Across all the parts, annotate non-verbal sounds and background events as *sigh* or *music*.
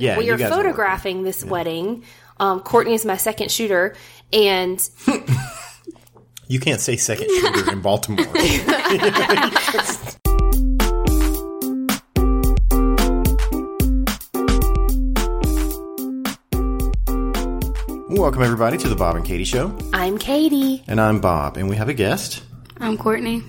Yeah, we you are guys are working. photographing this wedding. Um, Courtney is my second shooter, and *laughs* You can't say second shooter in Baltimore. *laughs* Welcome everybody to the Bob and Katie Show, I'm Katie. and I'm Bob, and we have a guest. I'm Courtney.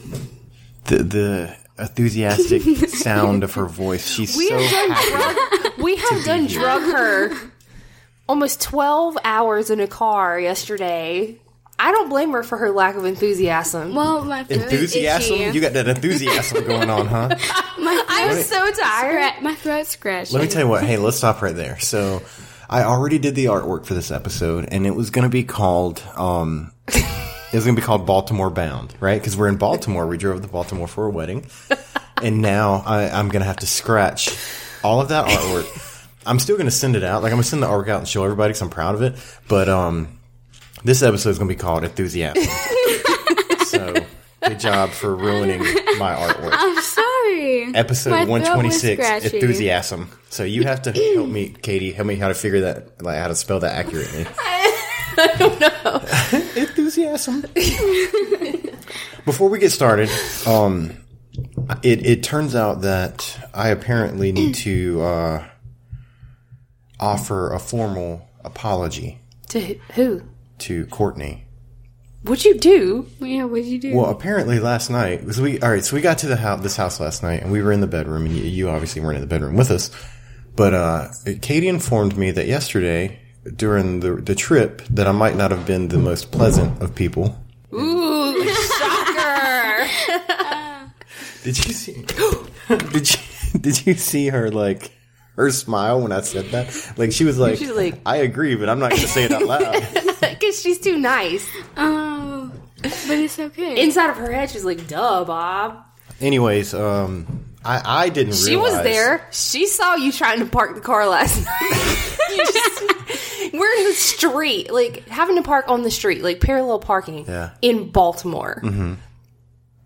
The the enthusiastic *laughs* sound of her voice. She's We so have done happy. Drug. We *laughs* have done here. drug her almost twelve hours in a car yesterday. I don't blame her for her lack of enthusiasm. Well, my throat enthusiasm. Itchy. You got that enthusiasm going on, huh? *laughs* my *laughs* I'm throat, so tired. scra- my throat's scratchy. Let me tell you what. Hey, let's stop right there. So, I already did the artwork for this episode, and it was going to be called. Um, it was going to be called Baltimore Bound, right? Because we're in Baltimore. We drove to Baltimore for a wedding, and now I, I'm going to have to scratch all of that artwork. I'm still going to send it out. Like I'm going to send the artwork out and show everybody because I'm proud of it. But um, this episode is going to be called Enthusiasm. *laughs* so, good job for ruining my artwork I'm sorry. episode My throat was 126 enthusiasm so you have to help me *clears throat* katie help me how to figure that like how to spell that accurately *laughs* i don't know *laughs* enthusiasm before we get started um it, it turns out that i apparently need to uh offer a formal apology To who? to courtney What'd you do? Yeah, what'd you do? Well, apparently last night, because we all right, so we got to the house, this house last night, and we were in the bedroom, and you, you obviously weren't in the bedroom with us. But uh, Katie informed me that yesterday during the the trip that I might not have been the most pleasant of people. Ooh, Did you see? *gasps* did you did you see her like her smile when I said that? Like she was like, She's like- I agree, but I'm not going to say it out loud. *laughs* Because she's too nice. oh, but it's okay. Inside of her head, she's like, "Duh, Bob." Anyways, um, I I didn't. She was there. She saw you trying to park the car last *laughs* night. You *laughs* just- we're in the street, like having to park on the street, like parallel parking Yeah. in Baltimore. Mm-hmm.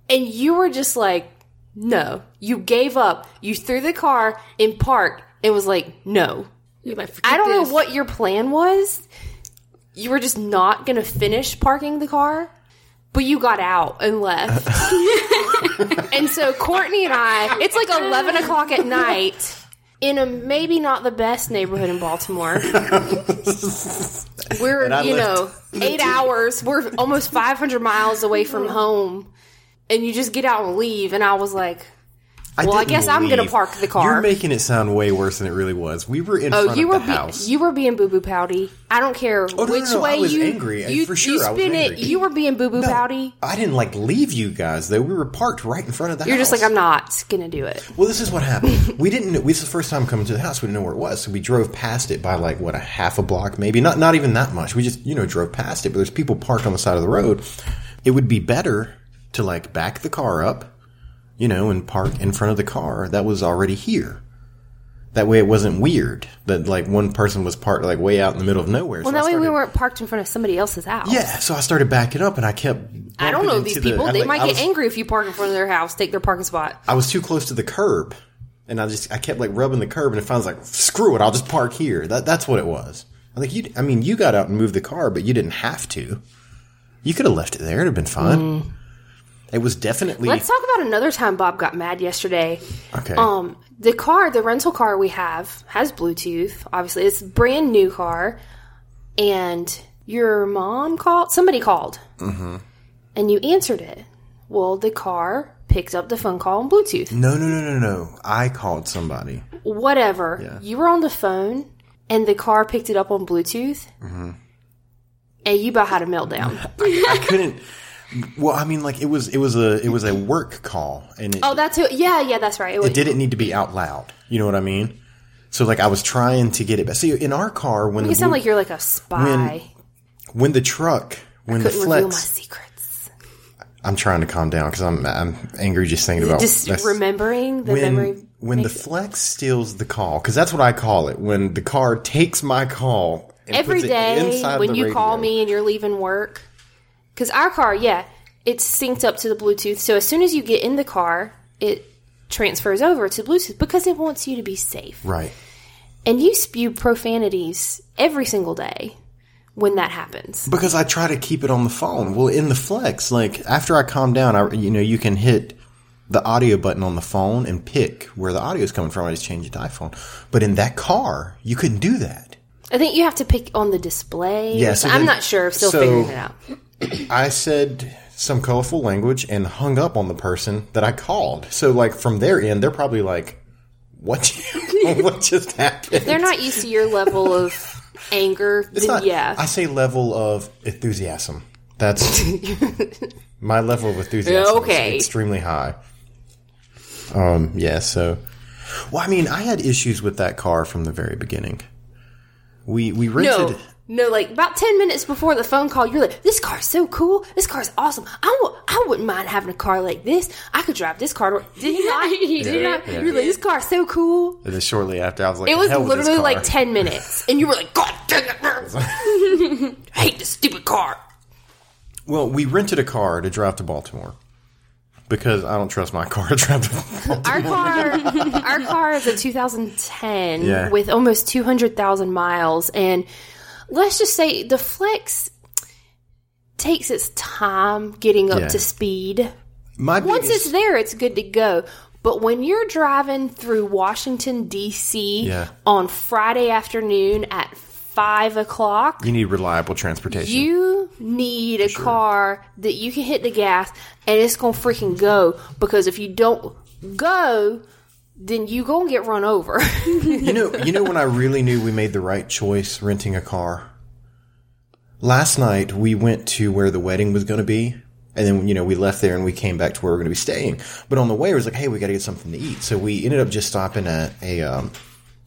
And you were just like, no. You gave up. You threw the car in park and was like, no. Like, I don't this. know what your plan was. You were just not going to finish parking the car, but you got out and left. *laughs* and so Courtney and I, it's like 11 o'clock at night in a maybe not the best neighborhood in Baltimore. We're, you know, eight hours. We're almost 500 miles away from home. And you just get out and leave. And I was like, Well, I didn't guess I'm gonna park the car. You're making it sound way worse than it really was. We were in Oh, front you of were the be- house. you were being boo boo pouty. I don't care oh, no, which no, I way you angry. You, for sure, you I was spin it. You were being boo boo No, pouty. I didn't like leave you guys though. We were parked right in front of the You're house. just like I'm not gonna do it. Well, this is what happened. *laughs* we didn't. This is the first time coming to the house. We didn't know where it was, so we drove past it by like what a half a block, maybe not. Not even that much. We just you know drove past it. But there's people parked on the side of the road. It would be better to like back the car up, you know, and park in front of the car that was already here. That way, it wasn't weird that like one person was parked like way out in the middle of nowhere. Well, So that way we weren't parked in front of somebody else's house. Yeah, so I started backing up, and I kept. I don't know these the- people. I, they like, might I get angry if you park in front of their house, take their parking spot. I was too close to the curb, and I just I kept like rubbing the curb, and if I was like, screw it, I'll just park here. That that's what it was. I think you. I mean, you got out and moved the car, but you didn't have to. You could have left it there; it'd have been fine. Mm. It was definitely Let's talk about another time Bob got mad yesterday. okay. Um, the car, the rental car we have, has Bluetooth. Obviously, it's a brand new car, and your mom called. Somebody called, mm-hmm. and you answered it. Well, the car picked up the phone call on Bluetooth. no, no, no, no, no. I called somebody. Whatever. Yeah. You were on the phone, and the car picked it up on Bluetooth, Mm-hmm. and you about had a meltdown. I couldn't. *laughs* Well, I mean, like it was it was a it was a work call, and it, oh, that's who. Yeah, yeah, that's right. it didn't need to be out loud. You know what I mean? So like I was trying to get it back. See, in our car when You the sound blue- like you're like a spy. when the truck when the Couldn't reveal my flex secrets. I'm trying to calm down because I'm I'm angry just thinking about Just remembering the memory. when when the it- flex steals the call because that's what I call it when the car takes my call every it day when the you call me and you're leaving work because our car yeah it's synced up to the bluetooth so as soon as you get in the car it transfers over to bluetooth because it wants you to be safe right And you spew profanities every single day when that happens. Because I try to keep it on the phone. Well, in the Flex, like after I calm down, I you know you can hit the audio button on the phone and pick where the audio is coming from. I just change it to iPhone. But in that car, you couldn't do that. I think you have to pick on the display. Yeah, so I'm not sure. I'm Still so- figuring it out. I said some colorful language and hung up on the person that I called. So like from their end, they're probably like, "What? *laughs* what just happened?" They're not used to your level of anger. It's then not- yeah. I say level of enthusiasm. That's *laughs* my level of enthusiasm. Okay. is extremely high. Um. Yeah. So, well, I mean, I had issues with that car from the very beginning. We we rented. no, no, like about ten minutes before the phone call, you're like, "This car's so cool. This car's awesome. I w- I wouldn't mind having a car like this. I could drive this car." to work." Did you not? *laughs* Did you not? yeah. You're like, "This car's so cool." And then shortly after, I was like, It was hell literally like ten minutes, and you were like, "God dang it! I *laughs* *laughs* hate this stupid car." Well, we rented a car to drive to Baltimore because I don't trust my car to drive to Baltimore. Our car, our car is a 2010 Yeah. with almost 200,000 miles, and let's just say the Flex takes its time getting up Yeah. to speed. My Once biggest- it's there, it's good to go. But when you're driving through Washington D.C. Yeah. on Friday afternoon at five o'clock, you need reliable transportation. you need a car that you can hit the gas and it's gonna freaking go. Because if you don't go, then you gonna get run over. You know, you know when I really knew we made the right choice renting a car. Last night we went to where the wedding was going to be, and then you know we left there and we came back to where we are going to be staying. But on the way, it was like, hey, we got to get something to eat. So we ended up just stopping at a, um,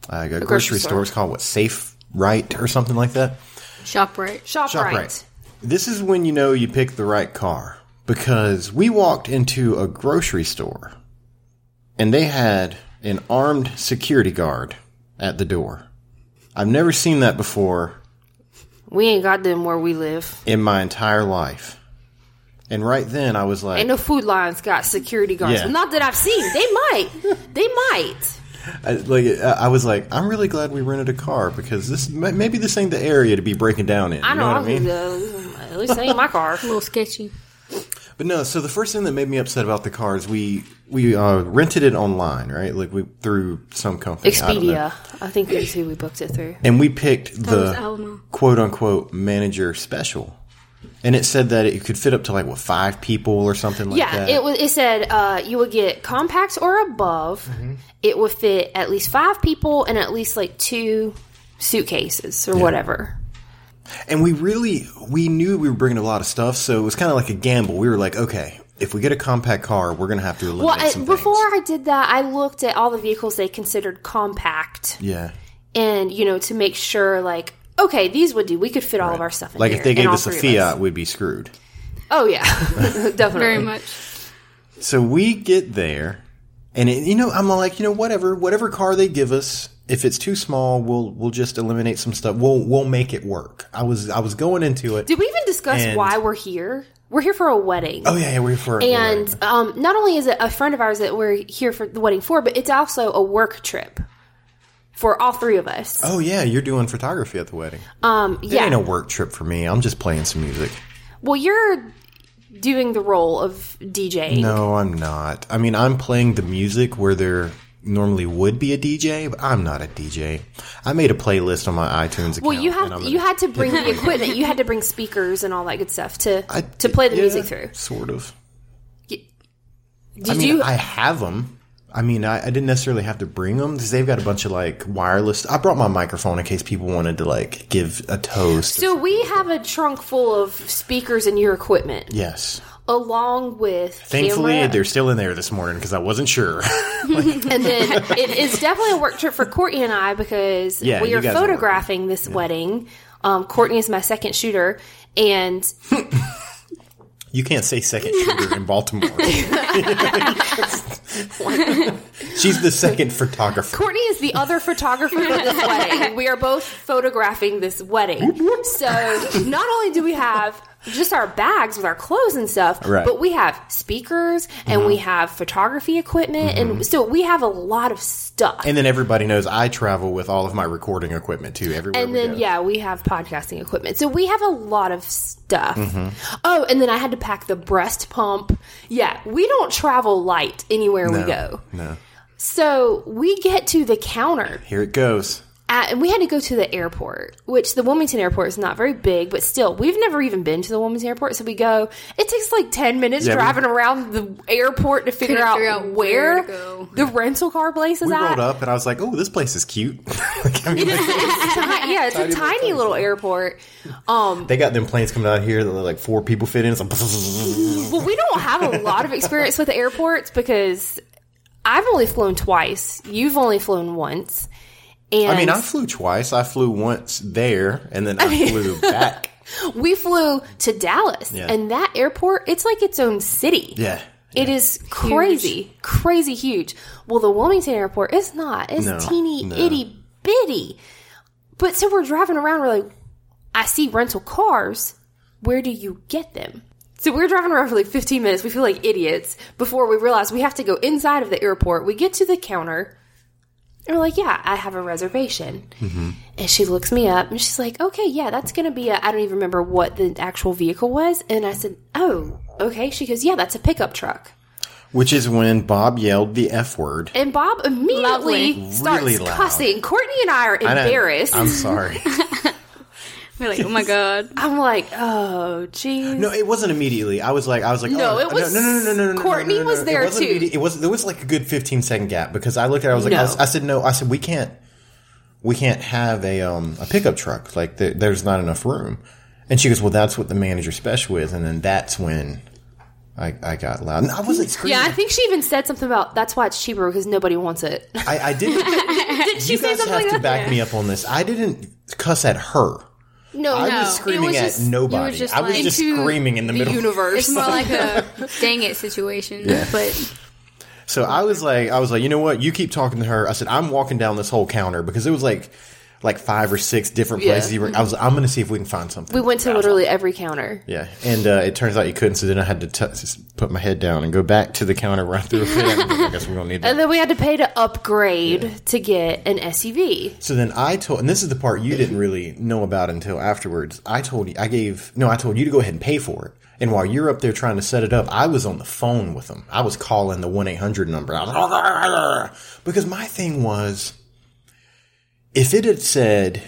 uh, a grocery, store. store. It's called what Safe Right or something like that. ShopRite. Shop, Shop right. right. This is when you know you picked the right car because we walked into a grocery store and they had an armed security guard at the door. I've never seen that before We ain't got them where we live. in my entire life. And right then I was like, And the food lines got security guards. Yeah. Not that I've seen. They might. they might. I, like I I was like, I'm really glad we rented a car because this maybe this ain't the area to be breaking down in. I you know. know what I I mean? mean? at least it ain't my car. A little sketchy. But no, so the first thing that made me upset about the car is we we uh, rented it online, right? Like we through some company, I don't know. Expedia. I think that's who we booked it through. and we picked was the quote unquote manager special, and it said that it could fit up to like what five people or something like yeah, that. Yeah, it was. It said uh, you would get compacts or above. Mm-hmm. It would fit at least five people and at least like two suitcases or whatever. And we really we knew we were bringing a lot of stuff, so it was kind of like a gamble. We were like, okay, if we get a compact car, we're gonna have to eliminate Well, I, some before things. I did that, I looked at all the vehicles they considered compact, Yeah, and you know to make sure like. Okay, these would do. We could fit all of our stuff in like here, if they gave us a three of us. Fiat, we'd be screwed. Oh yeah, *laughs* definitely. Very much. So we get there, and it, you know, I'm like, you know, whatever, whatever car they give us, if it's too small, we'll we'll just eliminate some stuff. We'll we'll make it work. I was I was going into it. Did we even discuss And- why we're here? We're here for a wedding. oh yeah, yeah, we're for And um, not only is it a friend of ours that we're here for the wedding for, but it's also a work trip for all three of us. oh yeah, you're doing photography at the wedding. Um, It yeah. ain't a work trip for me. I'm just playing some music. well, you're doing the role of DJ. No, I'm not. I mean, I'm playing the music where there normally would be a DJ, but I'm not a DJ. I made a playlist on my iTunes account. Well, you have you had to bring the *laughs* equipment. You had to bring speakers and all that good stuff to I- to play the yeah, music through. Sort of. Did I mean, you? I have them. I mean, I, I didn't necessarily have to bring them because they've got a bunch of like wireless. I brought my microphone in case people wanted to like give a toast. so we have a trunk full of speakers and your equipment, yes. Along with Thankfully, camera. they're still in there this morning because I wasn't sure. *laughs* And then it is definitely a work trip for Courtney and I because Yeah, we are photographing this wedding. Um, Courtney is my second shooter, and *laughs* you can't say second shooter in Baltimore. *laughs* She's the second photographer. Courtney is the other photographer for this wedding. We are both photographing this wedding. So not only do we have just our bags with our clothes and stuff, Right. but we have speakers and we have photography equipment, and so we have a lot of stuff. And then everybody knows I travel with all of my recording equipment too. Everywhere. And then go. yeah, we have podcasting equipment. So we have a lot of stuff. Mm-hmm. Oh, and then I had to pack the breast pump. Yeah, we don't travel light anywhere we go. No. So we get to the counter Here it goes. At, and we had to go to the airport, which the Wilmington airport is not very big, but still, we've never even been to the Wilmington airport. So we go, it takes like 10 minutes Yeah, we- driving around the airport to figure, out, figure out where, where to go. the rental car place is We at. rolled up and I was like, "Oh, this place is cute." *laughs* Like, I mean, like, Ti- yeah, it's a Tiny little place, little airport. Um, they got them planes coming out here that like four people fit in. It's like, *laughs* Well, we don't have a lot of experience with airports because I've only flown twice. You've only flown once. And I mean, I flew twice. I flew once there, and then I *laughs* flew back. *laughs* we flew to Dallas, Yeah. and that airport, it's like its own city. Yeah. It is crazy, crazy huge. Well, the Wilmington airport is not. It's No, teeny no. itty bitty. But so we're driving around, we're like, I see rental cars. Where do you get them? So we're driving around for like 15 minutes. We feel like idiots before we realize we have to go inside of the airport. We get to the counter. And we're like, yeah, I have a reservation. Mm-hmm. And she looks me up and she's like, okay, yeah, that's going to be a, I don't even remember what the actual vehicle was. And I said, oh, okay. She goes, yeah, that's a pickup truck. Which is when Bob yelled the F word. And Bob immediately Loudly. starts Really loud. cussing. Courtney and I are embarrassed. I'm I'm, sorry. *laughs* We're like, oh my god. I'm like, oh, jeez. No, it wasn't immediately. I was like, I was like, No, oh, it was- no, no, no, no, no, no, Courtney no, no, no, was there it wasn't too. immediate- It was there was like a good 15 second gap because I looked at, it, I was like, I, was- I said no, I said we can't, we can't have a um a pickup truck like there, there's not enough room, and she goes, well, that's what the manager special is, and then that's when I I got loud. And I wasn't screaming. Yeah, I think she even said something about that's why it's cheaper because nobody wants it. I, I didn't. *laughs* Did she you say guys something have like to that? back me up on this. I didn't cuss at her. No, I no. was screaming it was at just nobody. just I was like just screaming in the, the middle. universe. It's more like a *laughs* dang it situation. But So I was like, I was like, you know what? You keep talking to her. I said, I'm walking down this whole counter because it was like, like five or six different Yeah. places. You were, I was, I'm going to see if we can find something. we went to literally every counter. Yeah, and uh, it turns out you couldn't. So then I had to t- just put my head down and go back to the counter, run through a fit. *laughs* I guess we don't need that. And then we had to pay to upgrade to get an SUV. So then I told, and this is the part you didn't really know about until afterwards. I told you, I gave, no, I told you to go ahead and pay for it. And while you're up there trying to set it up, I was on the phone with them. I was calling the 1 800 number. I was, because my thing was, if it had said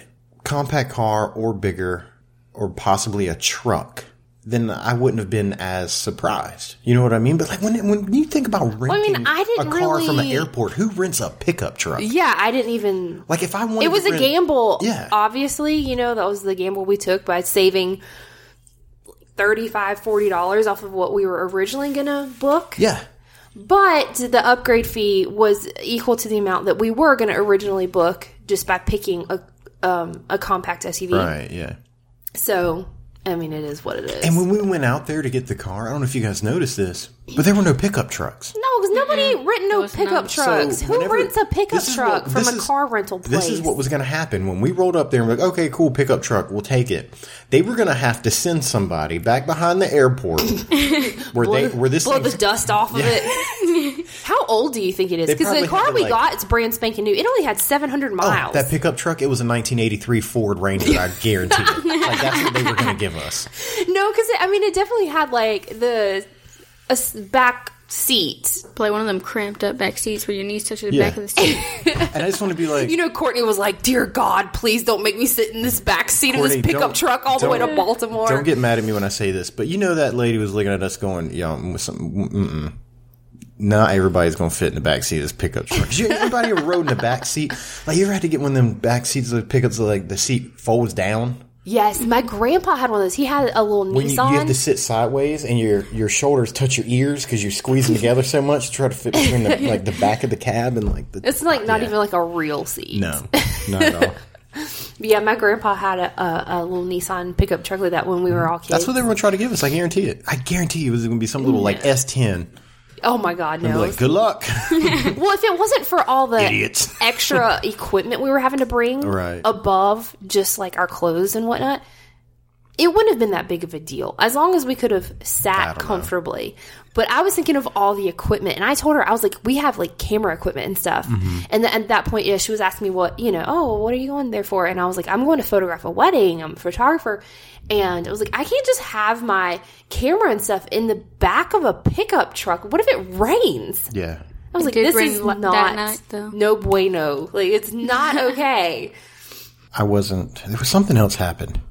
compact car or bigger or possibly a truck, then I wouldn't have been as surprised. You know what I mean? But like when when you think about renting mean, I didn't a car from an airport, who rents a pickup truck? Yeah, I didn't even. Like if I wanted, It was to a gamble. Yeah. Obviously, you know, that was the gamble we took by saving $35, $40 off of what we were originally going to book. Yeah. But the upgrade fee was equal to the amount that we were going to originally book just by picking a um, a compact SUV. Right. Yeah. So, I mean, it is what it is. And when we went out there to get the car, I don't know if you guys noticed this, but there were no pickup trucks. no, because nobody rent no pickup not. trucks. So Who whenever- rents a pickup truck what- from this a is- car rental place? This is what was going to happen when we rolled up there and we're like, okay, cool, pickup truck, we'll take it. They were going to have to send somebody back behind the airport *laughs* where they where this blow the dust off of it. *laughs* How old do you think it is? Because the car we like- got, it's brand spanking new. It only had 700 miles. Oh, miles. that pickup truck, it was a 1983 Ford Ranger, I guarantee it. *laughs* Like, that's what they were going to give us. no, because I mean, it definitely had like the a back seat. play one of them cramped up back seats where your knees touch the Yeah. back of the seat. *laughs* And I just want to be like, You know, Courtney was like, "Dear God, please don't make me sit in this back seat Courtney, of this pickup don't- truck all the way to don't- Baltimore." Don't get mad at me when I say this, but you know that lady was looking at us going, "Yo, with some, mm-mm. not everybody's gonna fit in the back seat of this pickup truck." you, everybody ever *laughs* rode in the back seat? Like you ever had to get one of them back seats of the pickups, that, like the seat folds down yes, my grandpa had one of those. He had a little when you, you Nissan. have to sit sideways and your your shoulders touch your ears because you're squeezing together so much to try to fit between the *laughs* like the back of the cab and like the. it's like not Yeah. even like a real seat. no, *laughs* not at all. Yeah, my grandpa had a, a, a little Nissan pickup truck like that when we were all kids. That's what they were gonna try to give us. I guarantee it. I guarantee it was gonna be some little like S10. Oh my God, no! Like, good luck. *laughs* well, if it wasn't for all the Idiots. *laughs* extra equipment we were having to bring Right. above just like our clothes and whatnot, it wouldn't have been that big of a deal as long as we could have sat don't know. Comfortably. But I was thinking of all the equipment, and I told her I was like, we have like camera equipment and stuff. Mm-hmm. And then at that point, yeah, she was asking me what you know. Oh, what are you going there for? And I was like, I'm going to photograph a wedding. I'm a photographer, and I was like, I can't just have my camera and stuff in the back of a pickup truck. What if it rains? Yeah. I was like, this is la- not night, no bueno. Like it's not *laughs* okay. I wasn't. There was something else happened.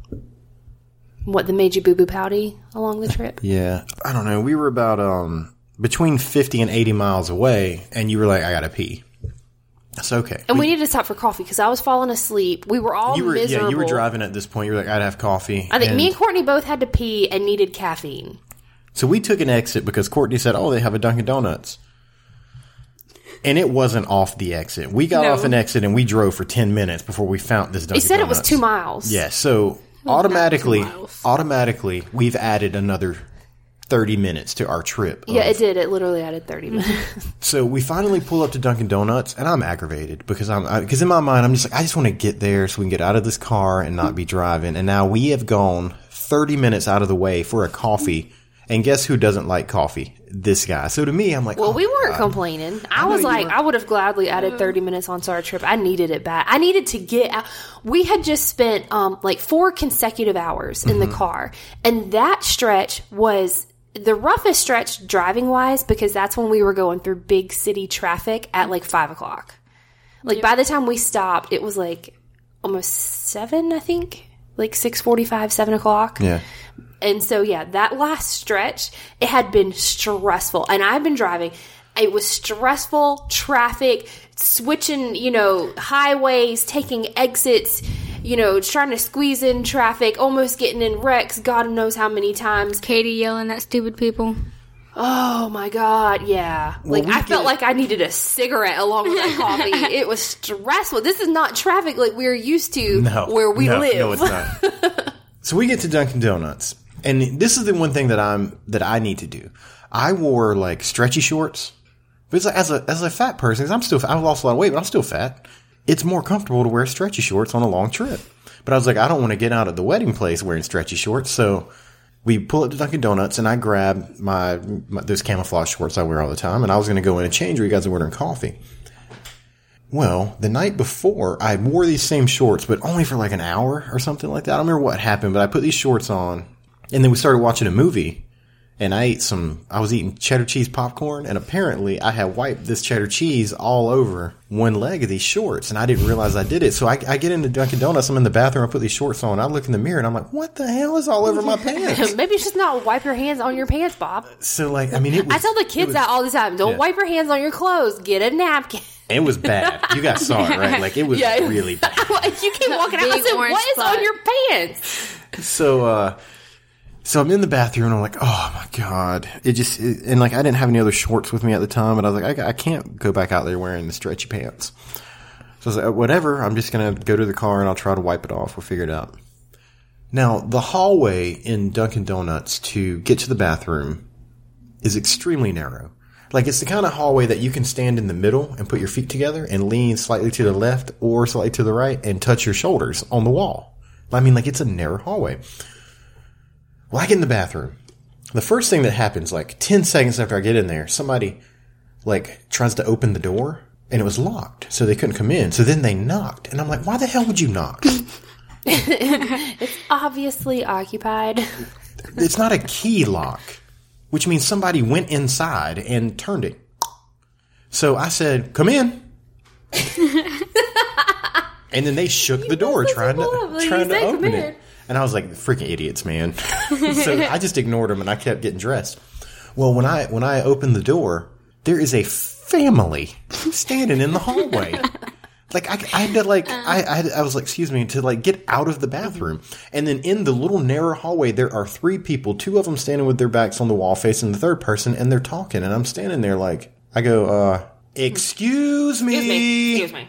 What that made you boo boo pouty along the trip? *laughs* Yeah. I don't know. We were about um between 50 and 80 miles away, and you were like, I gotta pee. That's okay. And we, needed to stop for coffee because I was falling asleep. We were all you were, miserable. yeah, you were driving at this point. You were like, I'd have coffee. I think me And and Courtney both had to pee and needed caffeine. so we took an exit because Courtney said, Oh, they have a Dunkin' Donuts. And it wasn't off the exit. We got No. off an exit and we drove for 10 minutes before we found this Dunkin' They said it was two miles. Yeah, so automatically, automatically, we've added another 30 minutes to our trip. Yeah, of- it did. It literally added 30 mm-hmm. minutes. So we finally pull up to Dunkin' Donuts, and I'm aggravated because I'm because in my mind I'm just like I just want to get there so we can get out of this car and not be driving. And now we have gone 30 minutes out of the way for a coffee, and guess who doesn't like coffee? This guy. So to me, I'm like, Well, oh we weren't God. complaining. I, know was like, were- I would have gladly added 30 minutes onto our trip. I needed it back. I needed to get out. We had just spent um, like four consecutive hours in Mm-hmm. the car. And that stretch was the roughest stretch driving wise because that's when we were going through big city traffic at like five o'clock. Like by the time we stopped, it was like almost seven, I think. Like six forty-five, seven o'clock. Yeah. And so, yeah, that last stretch, it had been stressful. And I've been driving. It was stressful, traffic, switching, you know, highways, taking exits, you know, trying to squeeze in traffic, almost getting in wrecks, God knows how many times. Katie yelling at stupid people. Oh my God, yeah. like, we I felt like I needed a cigarette along with that coffee. *laughs* it was stressful. This is not traffic like we're used to No, where we no, live. No, it's not. *laughs* so we get to Dunkin' Donuts, and this is the one thing that I'm that I need to do. I wore like stretchy shorts, but like, as a as a fat person, 'cause I'm still I've lost a lot of weight, but I'm still fat. It's more comfortable to wear stretchy shorts on a long trip. But I was like, I don't want to get out of the wedding place wearing stretchy shorts, so. We pull up to Dunkin' Donuts and I grab my, my those camouflage shorts I wear all the time, and I was going to go in and change. Where you guys are ordering coffee. Well, the night before, I wore these same shorts, but only for like an hour or something like that. I don't remember what happened, but I put these shorts on, and then we started watching a movie, and I ate some. I was eating cheddar cheese popcorn, and apparently I had wiped this cheddar cheese all over one leg of these shorts, and I didn't realize I did it. So I, I get into Dunkin' Donuts, I'm in the bathroom, I put these shorts on, I look in the mirror, and I'm like, "What the hell is all over my *laughs* pants?" Maybe it's just not wipe your hands on your pants, Bob. So like, I mean, it was. I tell the kids was- that all the time. Don't yeah. wipe your hands on your clothes. Get a napkin. It was bad. You guys saw it, right? Like it was *laughs* Yeah. really bad. *laughs* you keep walking out. I Big said, "What is spot. on your pants?" So, uh, so I'm in the bathroom and I'm like, oh my God. It just, it, and like, I didn't have any other shorts with me at the time, but I was like, I, I can't go back out there wearing the stretchy pants. So I was like, uh, whatever, I'm just going to go to the car and I'll try to wipe it off. We'll figure it out. Now, the hallway in Dunkin' Donuts to get to the bathroom is extremely narrow. Like, it's the kind of hallway that you can stand in the middle and put your feet together and lean slightly to the left or slightly to the right and touch your shoulders on the wall. I mean, like, it's a narrow hallway. Well, I get in the bathroom. The first thing that happens, like 10 seconds after I get in there, somebody, like, tries to open the door and it was locked. So they couldn't come in. So then they knocked. And I'm like, why the hell would you knock? *laughs* It's obviously occupied. it's not a key lock, which means somebody went inside and turned it. So I said, "Come in." *laughs* and then they shook the door trying to trying to open in." it. And I was like, "Freaking idiots, man!" *laughs* *laughs* so I just ignored them and I kept getting dressed. Well, when I when I opened the door, there is a family standing in the hallway. *laughs* Like I, I had to like I, I I was like excuse me to like get out of the bathroom and then in the little narrow hallway there are three people two of them standing with their backs on the wall facing the third person and they're talking and I'm standing there like I go uh excuse me, Excuse me. Excuse me.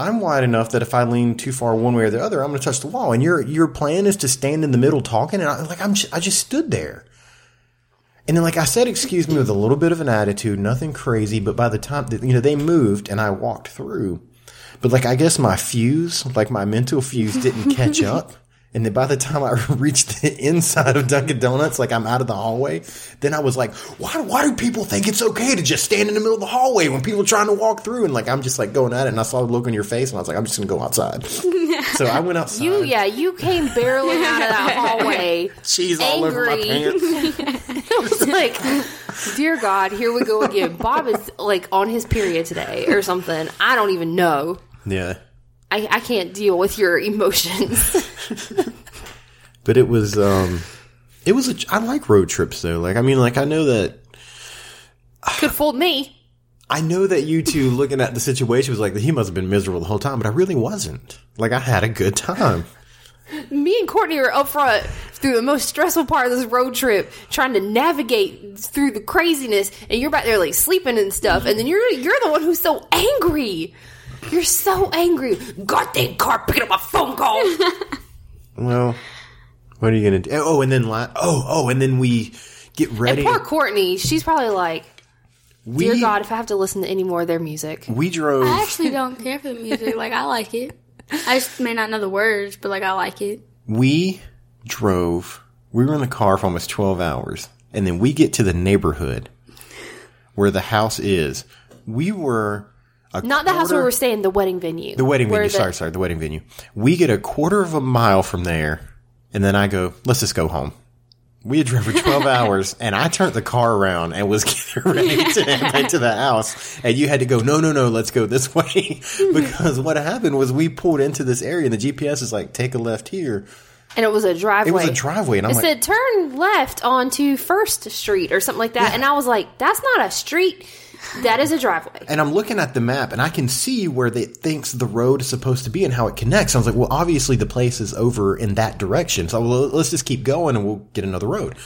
I'm wide enough that if I lean too far one way or the other I'm going to touch the wall and your your plan is to stand in the middle talking and I like I'm I just stood there and then, like I said, excuse me with a little bit of an attitude, nothing crazy. But by the time that, you know, they moved and I walked through, but like I guess my fuse, like my mental fuse didn't catch *laughs* up. And then by the time I *laughs* reached the inside of Dunkin' Donuts, like I'm out of the hallway, then I was like, why, why do people think it's okay to just stand in the middle of the hallway when people are trying to walk through? And like, I'm just like going at it and I saw the look on your face and I was like, I'm just going to go outside. *laughs* so I went outside. You, yeah, you came barreling out of that *laughs* hallway. Cheese all over my pants. It was like, dear God, here we go again. Bob is like on his period today or something. I don't even know. Yeah. I, I can't deal with your emotions. *laughs* But it was, um, it was a, I like road trips though. Like, I mean, like I know that Could fool me. I know that you two looking at the situation was like he must have been miserable the whole time, but I really wasn't. Like I had a good time. Me and Courtney are up front through the most stressful part of this road trip, trying to navigate through the craziness, and you're back there like sleeping and stuff, and then you're you're the one who's so angry. You're so angry. Goddamn car picking up my phone call. *laughs* Well, what are you gonna do? Oh, and then la- oh oh, and then we get ready. and poor Courtney, she's probably like, we "Dear God, if I have to listen to any more of their music, we drove. I actually don't care for the music. Like I like it. I just may not know the words, but like I like it. we drove. We were in the car for almost twelve hours, and then we get to the neighborhood where the house is. We were a not the house where we're staying, the wedding venue, The wedding venue. the- sorry, sorry, the wedding venue. We get a quarter of a mile from there, and then I go, let's just go home. We had driven 12 *laughs* hours, and I turned the car around and was *laughs* getting ready to head back to the house. And you had to go, no, no, no, let's go this *laughs* way. because what happened was we pulled into this area, and the GPS is like, take a left here. and it was a driveway. It was a driveway, and I'm It like, said turn left onto First Street or something like that, and I was like, "That's not a street. That is a driveway." And I'm looking at the map and I can see where it thinks the road is supposed to be and how it connects. I was like, well, obviously the place is over in that direction. So let's just keep going and we'll get another road.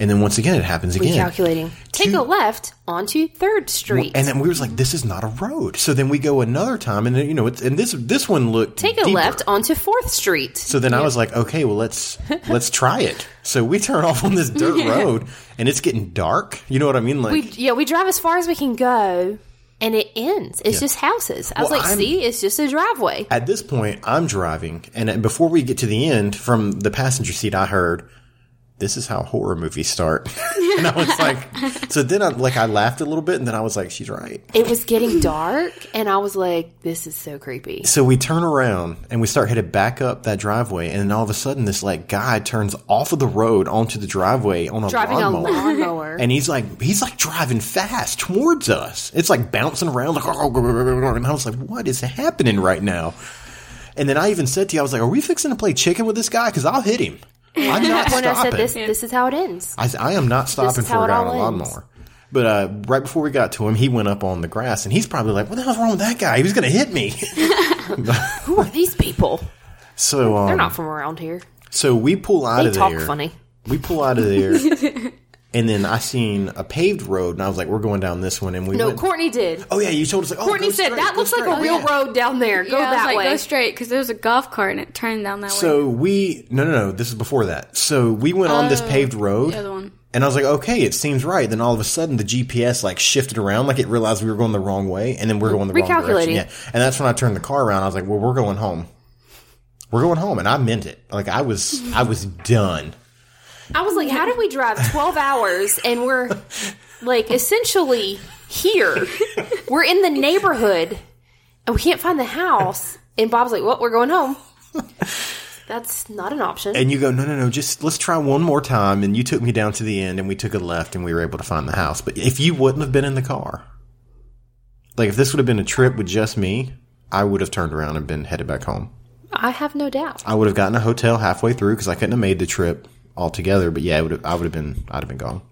And then once again, it happens again. Recalculating. Take Two- a left onto Third Street. And then we was like, this is not a road. So then we go another time and then, you know, it's, and this, this one looked Take a deeper. left onto Fourth Street. So then I was like, okay, well, let's, *laughs* let's try it. So we turn off on this dirt road and it's getting dark. You know what I mean? Like, We yeah, we drive as far as we can go, and it ends. It's just houses. I was like, I'm- "See, it's just a driveway." At this point, I'm driving, and uh, before we get to the end, from the passenger seat, I heard, "This is how horror movies start," *laughs* and I was like, "So then, I like, I laughed a little bit, and then I was like, she's right." It was getting dark, and I was like, "This is so creepy." So we turn around and we start headed back up that driveway, and then all of a sudden, this like guy turns off of the road onto the driveway on a Driving a lawnmower. lawnmower. And he's like, he's like driving fast towards us. It's like bouncing around, like, and I was like, what is happening right now? And then I even said to you, I was like, are we fixing to play chicken with this guy? Because I'll hit him. I'm not when I stopping. said this, this is how it ends. I, I am not stopping for a guy on a lawnmower. But uh, right before we got to him, he went up on the grass, and he's probably like, "What the hell's wrong with that guy? He was going to hit me." *laughs* Who are these people? so, um, They're not from around here. so we pull out of there. They of talk there. funny. We pull out of there, *laughs* and then I seen a paved road, and I was like, "We're going down this one." And we No, went, Courtney did. Oh yeah, you told us like. Oh, Courtney go said straight, that go looks like a real Oh, yeah. road down there. Go yeah, I was that like, way. go straight because there was a golf cart and it turned down that way. So we no no no. This is before that. So we went on this oh, paved road, the other one. and I was like, okay, it seems right. Then all of a sudden, the GPS like shifted around, like it realized we were going the wrong way, and then we're going the wrong direction. Recalculating. Yeah, and that's when I turned the car around. I was like, well, we're going home. We're going home, and I meant it. Like I was, I was done. I was like, how did we drive 12 hours and we're like essentially here? We're in the neighborhood and we can't find the house. And Bob's like, well, we're going home. That's not an option. And you go, no, no, no, just let's try one more time. And you took me down to the end, and we took a left, and we were able to find the house. But if you wouldn't have been in the car, like if this would have been a trip with just me, I would have turned around and been headed back home. I have no doubt. I would have gotten a hotel halfway through because I couldn't have made the trip altogether. But yeah, it would have, I would have been, I'd have been gone.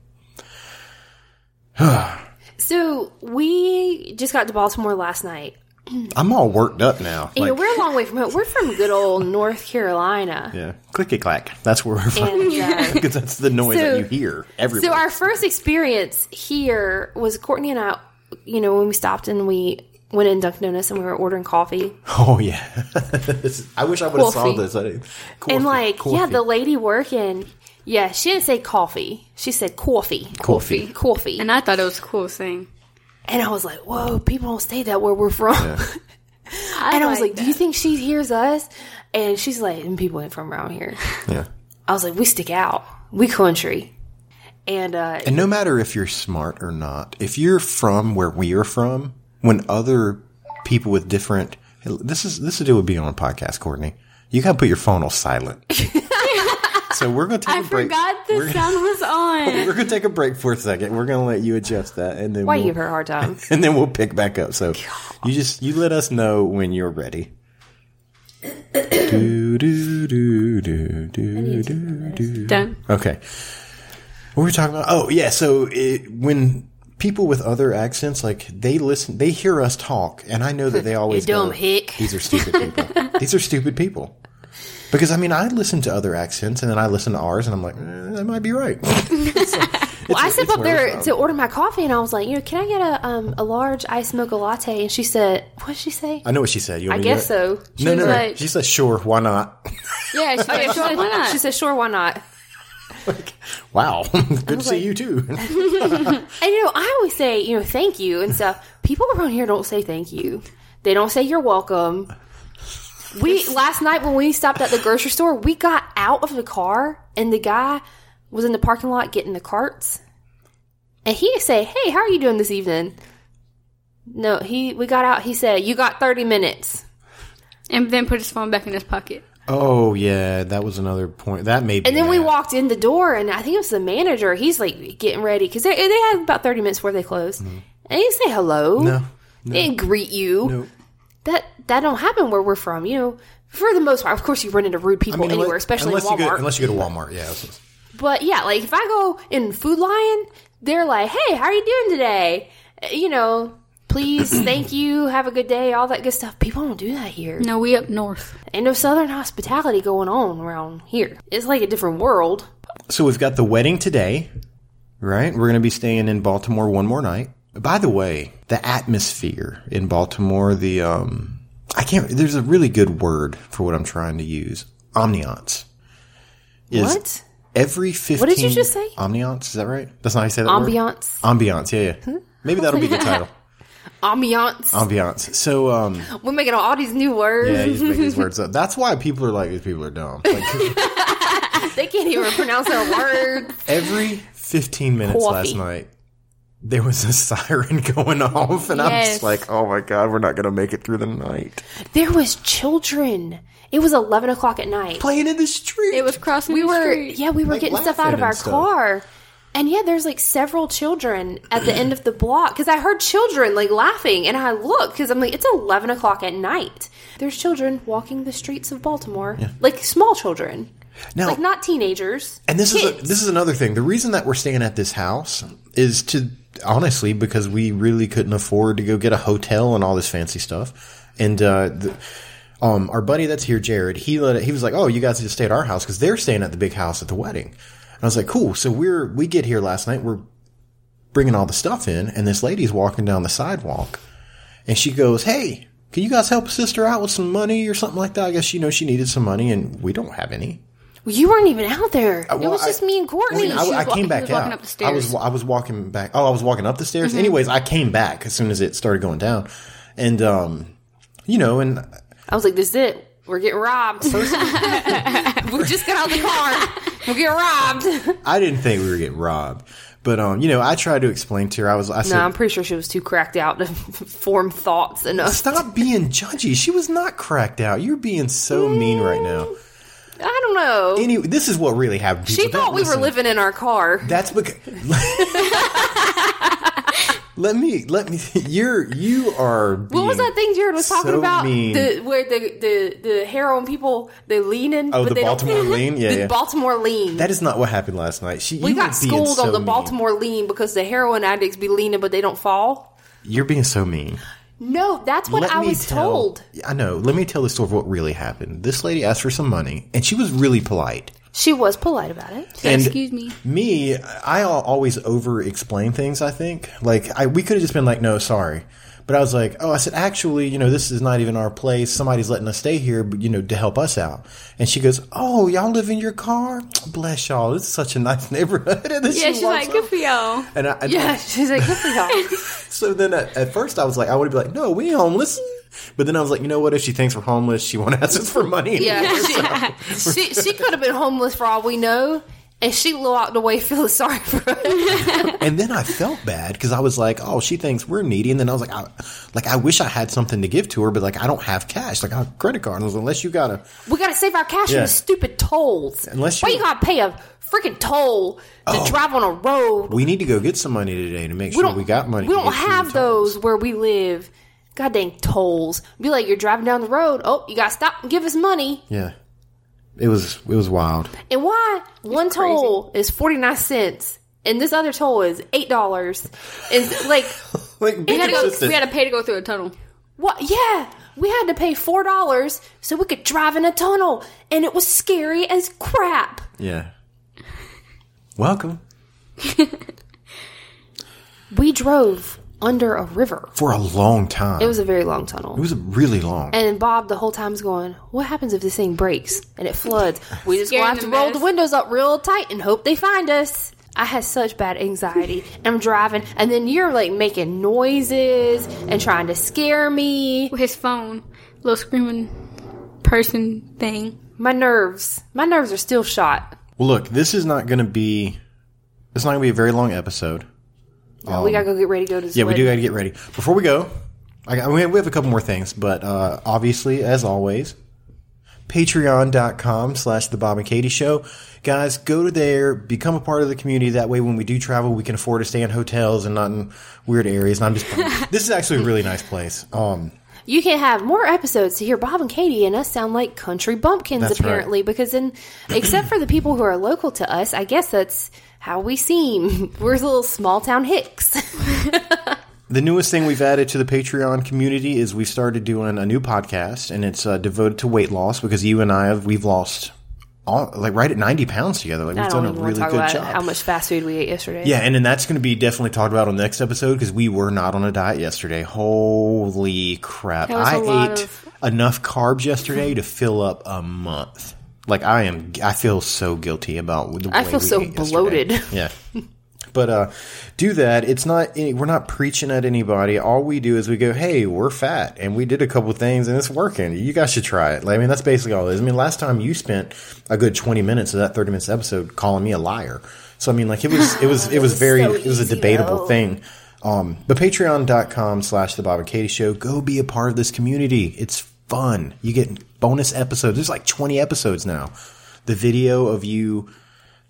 *sighs* So we just got to Baltimore last night. *clears throat* I'm all worked up now. Like, we're a long way from home. We're from good old North Carolina. *laughs* yeah, clicky clack. That's where we're from And uh, because *laughs* that's the noise So- that you hear everywhere. So our first experience here was Courtney and I. You know, when we stopped and we went in Dunkin' Donuts and we were ordering coffee, *laughs* oh yeah, is- I wish I would have saw this. I didn't- and Coffee, like, yeah, coffee. the lady working, yeah, she didn't say coffee. She said coffee, Coffee. coffee. and I thought it was a cool thing. And I was like, whoa, people don't say that where we're from. *laughs* I and I was like, do you think she hears us? And she's like, and people ain't from around here. *laughs* Yeah. I was like, we stick out. We country. And uh, And no matter if you're smart or not, if you're from where we are from, when other people with different this is this is deal with being on a podcast, Courtney. You gotta put your phone on silent. *laughs* so we're gonna take I a break. I forgot the we're, sound was on. *laughs* we're gonna take a break for a second. We're gonna let you adjust that, and then why we'll, you give her a hard time? *laughs* and then we'll pick back up. So you just you let us know when you're ready. *coughs* do, do, do, do, do, do, do. Done. Okay. What were we talking about? Oh, yeah. So it, when people with other accents, like they listen, they hear us talk, and I know that they *laughs* always You dumb go, hick. These are stupid people. These are stupid people. Because I mean, I listen to other accents, and then I listen to ours, and I'm like, eh, that might be right. *laughs* *laughs* Well, I stepped up there to order my coffee, and I was like, you know, can I get a um, a large iced mocha latte? And she said, what did she say? I know what she said. You I me guess do so. She No, was no, no. like, She said, "Sure, why not?" *laughs* yeah, she's like, she, sure, said, why not? she said, sure, why not? Like, wow, good to see like- you too. And you know, I always say, you know, thank you and stuff. People around here don't say thank you. They don't say you're welcome. We last night when we stopped at the grocery store, we got out of the car and the guy was in the parking lot getting the carts. And he said, "Hey, how are you doing this evening?" No, he we got out. He said, "You got 30 minutes." and then put his phone back in his pocket. oh yeah, that was another point. That made. And then we walked in the door, and I think it was the manager. He's like getting ready because they, they have about 30 minutes before they close. And he say hello. Mm-hmm. No, They didn't greet you. no. That that don't happen where we're from. You know, for the most part, of course, you run into rude people I mean, anywhere, unless- especially in unless you Walmart. go, unless you go to Walmart, yeah. that's- but yeah, like if I go in Food Lion, they're like, "Hey, how are you doing today?" Uh, You know, please, *clears throat* thank you, have a good day, all that good stuff. People don't do that here. No, we up north. Ain't no Southern hospitality going on around here. It's like a different world. So we've got the wedding today, right? We're going to be staying in Baltimore one more night. By the way, the atmosphere in Baltimore, the um, I can't. There's a really good word for what I'm trying to use. Ambiance. Is What? Every 15 What did you just say? Ambiance, is that right? That's not how you say that word? Ambiance, Ambiance, yeah, yeah. Maybe that'll be the title. *laughs* ambiance. Ambiance. So, um, We're making all these new words. yeah, you just make these *laughs* words up. That's why people are like, these people are dumb. Like, *laughs* They can't even pronounce their words. every 15 minutes Coffee. last night, there was a *laughs* siren going off, and I'm just like, oh my god, we're not going to make it through the night. There was children. It was eleven o'clock at night. Playing in the street. It was crossing we the were street. yeah we were Like getting stuff out of our stuff. car and yeah there's like several children at the end of the block because i heard children like laughing and i look because i'm like it's 11 o'clock at night there's children walking the streets of baltimore like small children now, like not teenagers And this is a, this is another thing. The reason that we're staying at this house is to honestly because we really couldn't afford to go get a hotel and all this fancy stuff. And uh, the, um, our buddy that's here, Jared, he let it, he was like, "Oh, you guys just stay at our house because they're staying at the big house at the wedding." And I was like, "Cool." So we're we get here last night. We're bringing all the stuff in, and this lady's walking down the sidewalk, and she goes, "Hey." Can you guys help a sister out with some money or something like that? I guess you know she needed some money, and we don't have any. You weren't even out there it well, was I- just me and courtney I, I was came back out. up the I was. Mm-hmm. I was walking back. Oh, I was walking up the stairs. Anyways, I came back as soon as it started going down, and um, you know, and i was like this is it we're getting robbed *laughs* *laughs* we just got out of the car we're getting robbed I didn't think we were getting robbed, but um, you know, I tried to explain to her. I was I said, no i'm pretty sure she was too cracked out to *laughs* form thoughts enough stop being judgy. She was not cracked out. You're being so mean right now. I don't know Anyway, this is what really happened. People. She thought we were living in our car. That's because. *laughs* let me let me. You're you are. What was that thing Jared was talking so about? mean. The where the the the heroin people they leaning. Oh, but the they don't- Baltimore *laughs* lean? Yeah, the yeah. Baltimore lean. That is not what happened last night. She, we got schooled so on the mean. Baltimore lean because the heroin addicts be leaning, but they don't fall. You're being so mean. No, that's what Let I was tell- told. I know. Let me tell the story of what really happened. This lady asked for some money, and she was really polite. She was polite about it. And Excuse me. Me, I always over explain things. I think like I we could have just been like, no, sorry. But I was like, oh, I said, actually, you know, this is not even our place. Somebody's letting us stay here, but you know, to help us out. And she goes, oh, y'all live in your car? Bless y'all. It's such a nice *laughs* neighborhood. And then Yeah, she she's like, good for y'all. And I, I- Yeah, *laughs* she's like, good for y'all. *laughs* so then at, at first I was like, I would be like, no, we homeless. But then I was like, you know what? If she thinks we're homeless, she won't ask us for money. Yeah, she, she, she could have been homeless for all we know, and she walked away feeling *laughs* sorry for us. And then I felt bad because I was like, oh, she thinks we're needy. And then I was like, I, like I wish I had something to give to her, but like I don't have cash, like I have a credit card. And I was like, unless you got a, We gotta save our cash Yeah. from the stupid tolls. Unless Why you- you gotta pay a freaking toll to oh. drive on a road? we need to go get some money today to make We sure we got money. We don't have those where we live. God dang tolls. Be like you're driving down the road. Oh, you gotta stop and give us money. Yeah, it was it was wild. And why one toll is forty nine cents and this other toll is eight dollars? Is like *laughs* Like We had, to go, we had to pay to go through a tunnel. what? Yeah, we had to pay four dollars so we could drive in a tunnel, and it was scary as crap. yeah. Welcome *laughs* We drove under a river. for a long time. It was a very long tunnel. it was really long. And Bob the whole time is going, What happens if this thing breaks and it floods? *laughs* We just gonna have to roll the windows up real tight and hope they find us. I had such bad anxiety. *laughs* I'm driving, and then you're like making noises and trying to scare me. With his phone, little screaming person thing. My nerves, my nerves are still shot. well, look, this is not going to be. It's not going to be a very long episode. We gotta go get ready to go to Um, Yeah, we do gotta get ready. Before we go, I we, have, we have a couple more things, but uh, obviously, as always, patreon.com slash the Bob and Katie Show. Guys, go to there, become a part of the community. That way, when we do travel, we can afford to stay in hotels and not in weird areas. And I'm just, *laughs* this is actually a really nice place. Um, You can have more episodes to hear Bob and Katie and us sound like country bumpkins, That's right. apparently, because then, except for the people who are local to us, I guess that's how we seem. *laughs* We're little small town hicks. *laughs* The newest thing we've added to the Patreon community is we've started doing a new podcast, and it's uh, devoted to weight loss because you and I have we've lost all, like right at ninety pounds together. Like we've done a really good job. how much fast food we ate yesterday. Yeah, and then that's going to be definitely talked about on the next episode because we were not on a diet yesterday. Holy crap! I ate of- enough carbs yesterday to fill up a month. Like I am, I feel so guilty about the I feel so yesterday. bloated. *laughs* Yeah. But uh, do that. It's not. any- We're not preaching at anybody. All we do is we go, "Hey, we're fat, and we did a couple things, and it's working. You guys should try it." Like, I mean, that's basically all it is. I mean, last time you spent a good twenty minutes of that thirty minutes episode calling me a liar. So I mean, like, it was, it was, it was *laughs* very, so it was a debatable though. thing. Um, but patreon.com slash the Bob and Katie show, go be a part of this community. It's fun. You get bonus episodes. There's like 20 episodes now. The video of you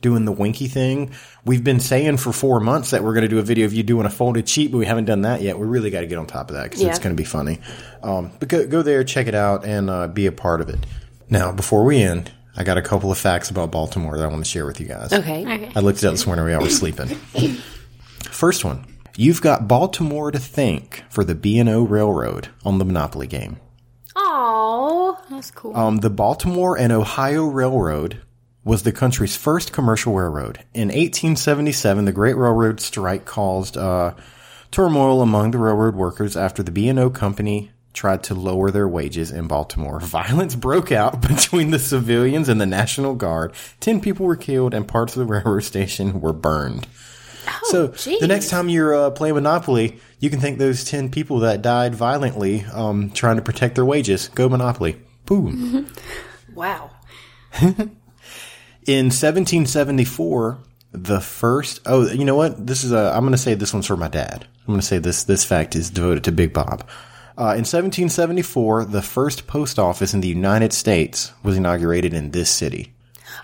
doing the winky thing. We've been saying for four months that we're going to do a video of you doing a folded cheat, but we haven't done that yet. We really got to get on top of that because it's going to be funny. Um, but go, go there, check it out, and uh, be a part of it. Now, before we end, I got a couple of facts about Baltimore that I want to share with you guys. Okay. Okay. I looked it up this morning while I was sleeping. *laughs* First one. You've got Baltimore to thank for the B&O Railroad on the Monopoly game. Aww. That's cool. Um, the Baltimore and Ohio Railroad was the country's first commercial railroad. In 1877, the Great Railroad Strike caused uh, turmoil among the railroad workers after the B&O Company tried to lower their wages in Baltimore. Violence broke out *laughs* between the civilians and the National Guard. Ten people were killed, and parts of the railroad *laughs* station were burned. So the next time you're uh, playing Monopoly, you can thank those ten people that died violently um, trying to protect their wages. Go Monopoly! Boom. *laughs* Wow. *laughs* In 1774, the first. Oh, you know what? This is a. I'm going to say this one's for my dad. I'm going to say this. This fact is devoted to Big Bob. Uh, in 1774, the first post office in the United States was inaugurated in this city.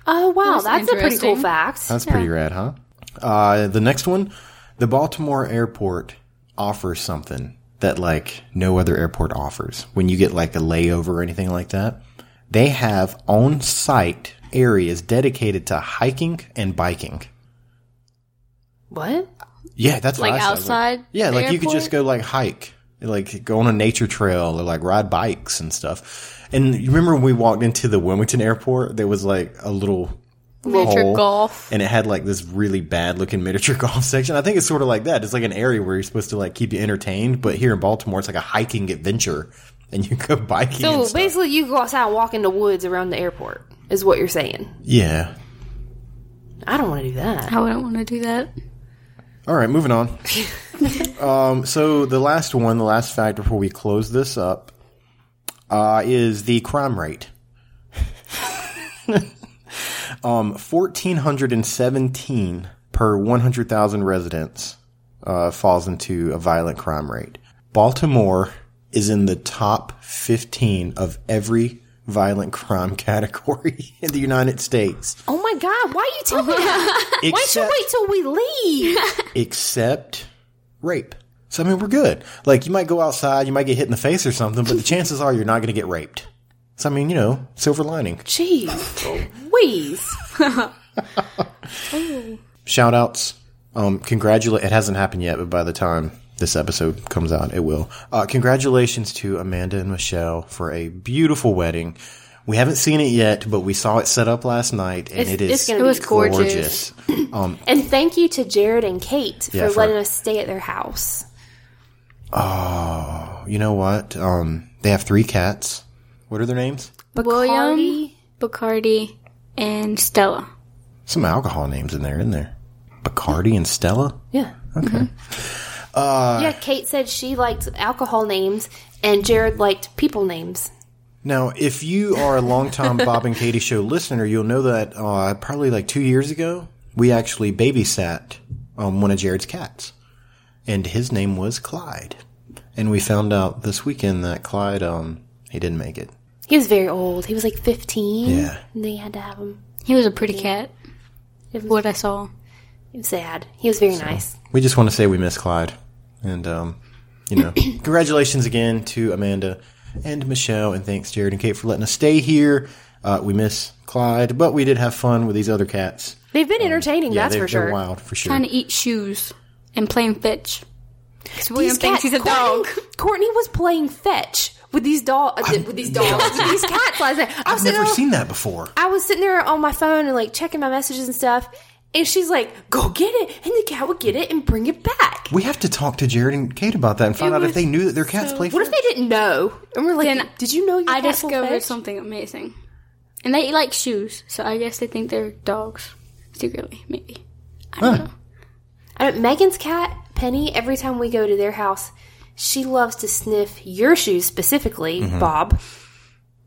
Oh wow, That's that's, a pretty cool fact. That's pretty rad, huh? Uh, the next one, the Baltimore airport offers something that like no other airport offers. When you get like a layover or anything like that, they have on-site areas dedicated to hiking and biking. what? Yeah, that's Like was like- outside yeah, like you could just go like hike, like go on a nature trail or like ride bikes and stuff. And you remember when we walked into the Wilmington airport, there was like a little Miniature hole, golf. and it had like this really bad looking miniature *laughs* golf section. I think it's sort of like that. It's like an area where you're supposed to like keep you entertained, but here in Baltimore, it's like a hiking adventure, and you go *laughs* biking. So basically, you go outside and walk in the woods around the airport. Is what you're saying? yeah. I don't want to do that. I wouldn't want to do that. All right, moving on. *laughs* um, so the last one, the last fact before we close this up uh, is the crime rate. Um, fourteen hundred and seventeen per one hundred thousand residents uh, falls into a violent crime rate. Baltimore is in the top fifteen of every violent crime *laughs* category in the United States, Oh my god, why are you telling me that? *laughs* Why don't you wait till we leave? *laughs* except rape. So I mean, we're good. Like you might go outside, you might get hit in the face or something, but the chances are you're not going to get raped. So I mean, you know, silver lining. Jeez, Louise. *laughs* Shout outs. Um, congratulate. It hasn't happened yet, but by the time this episode comes out, it will. Uh, congratulations to Amanda and Michelle for a beautiful wedding. We haven't seen it yet, but we saw it set up last night, and It's- it is it's It was gorgeous. gorgeous. *clears throat* Um, And thank you to Jared and Kate for Yeah, for- letting us stay at their house. Oh, you know what? Um, they have three cats. What are their names? William, Bacardi. Bacardi, and Stella. Some alcohol names in there, isn't there? Bacardi and Stella. Yeah. Okay. yeah, Kate said she liked alcohol names and Jared liked people names. Now, if you are a longtime Bob and Katie show listener, you'll know that uh, probably like two years ago, we actually babysat um, one of Jared's cats, and his name was Clyde. And we found out this weekend that Clyde, um, he didn't make it. He was very old. He was like 15. Yeah. And they had to have him. He was a pretty cat. What I saw. It was sad. He was very nice. We just want to say we miss Clyde, and um, you know, *coughs* congratulations again to Amanda and Michelle, and thanks Jared and Kate for letting us stay here. Uh, we miss Clyde, but we did have fun with these other cats. They've been entertaining, Yeah, that's they, for they're sure. wild for sure. Trying to eat shoes and playing fetch. Because William These thinks cats, he's a dog. Courtney, Courtney was playing fetch with these dog, uh, with these dogs, *laughs* with these cats last night. I I've sitting never there- seen that before. I was sitting there on my phone and like checking my messages and stuff, and she's like, "Go get it," and the cat would get it and bring it back. We have to talk to Jared and Kate about that and find It out if they knew that their cats so- play What if fetch. they didn't know? And we're like, Then "Did you know your I cat will discovered fetch?" something amazing. And they like shoes, so I guess they think they're dogs. Secretly, maybe. I don't know. I don't- Megan's cat, Penny, every time we go to their house, she loves to sniff your shoes specifically, Mm-hmm. Bob.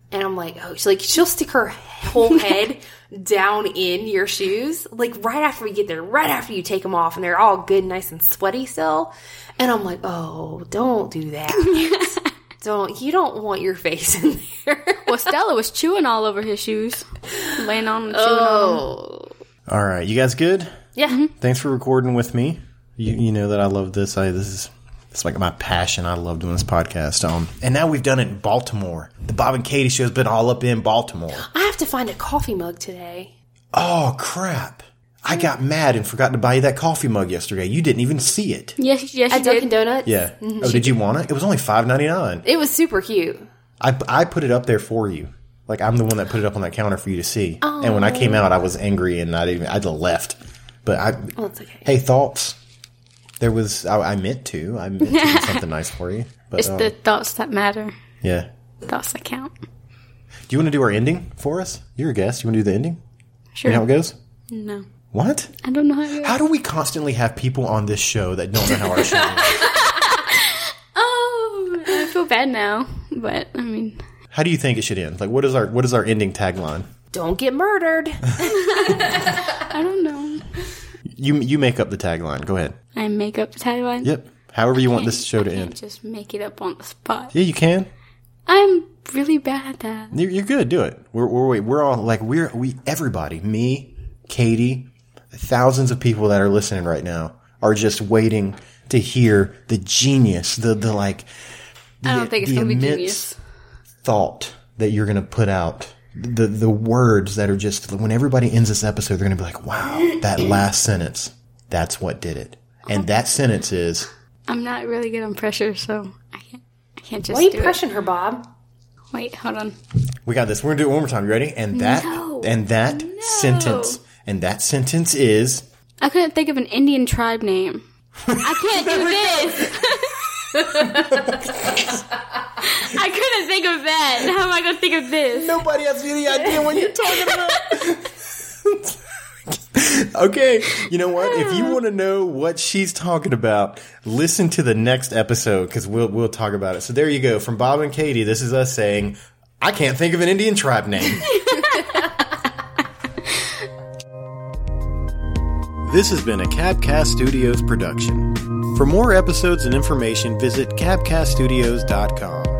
And I'm like, oh, she's like, she'll stick her whole *laughs* head down in your shoes, like right after we get there, right after you take them off, and they're all good, nice and sweaty still. And I'm like, oh, don't do that. *laughs* don't you don't want your face in there. *laughs* Well, Stella was chewing all over his shoes, laying on them, chewing on oh, All right, you guys good? yeah. Thanks for recording with me. You, you know that I love this. I this is it's like my passion. I love doing this podcast. Um, and now we've done it in Baltimore. The Bob and Katie show's been all up in Baltimore. I have to find a coffee mug today. Oh crap! I got mad and forgot to buy you that coffee mug yesterday. You didn't even see it. Yes, yes, you At Dunkin' did. Donuts. Yeah. Oh, did you want it? It was only five ninety nine. It was super cute. I I put it up there for you. Like I'm the one that put it up on that counter for you to see. Oh. And when I came out, I was angry and I didn't even I left. But I Oh, it's okay. hey thoughts. There was I, I meant to I meant to do *laughs* something nice for you. But It's um, the thoughts that matter. yeah. Thoughts that count. Do you want to do our ending for us? You're a guest. You want to do the ending? Sure. You know how it goes? No. What? I don't know how to How do we constantly have people on this show that don't know how our show goes? *laughs* *laughs* Oh, I feel bad now. But, I mean, How do you think it should end? Like, what is our what is our ending tagline? Don't get murdered. I don't know. You you make up the tagline. Go ahead. I make up the tagline. Yep. However you want this show to I end. just make it up on the spot. Yeah, you can. I'm really bad at that. You're, you're good. Do it. We're we're we're all like we're we everybody. Me, Katie, thousands of people that are listening right now are just waiting to hear the genius, the the like. The, I don't think it's gonna be genius. Thought that you're gonna put out. The the words that are just when everybody ends this episode, they're gonna be like, "Wow, that *clears throat* last sentence, that's what did it." And that sentence is, I'm not really good on pressure, so I can't. I can't just Why are you do it. pressuring her, Bob? Wait, hold on. "We got this. We're gonna do it one more time. You ready?" And that No. and that sentence and that sentence is. I couldn't think of an Indian tribe name. I can't do *laughs* this. *laughs* I couldn't think of that. How am I going to think of this? Nobody has any idea what you're talking about. *laughs* *laughs* Okay, you know what? If you *sighs* want to know what she's talking about, listen to the next episode because we'll we'll talk about it. So there you go. From Bob and Katie, this is us saying, "I can't think of an Indian tribe name." *laughs* this has been a Cabcast Studios production. For more episodes and information, visit cabcaststudios.com.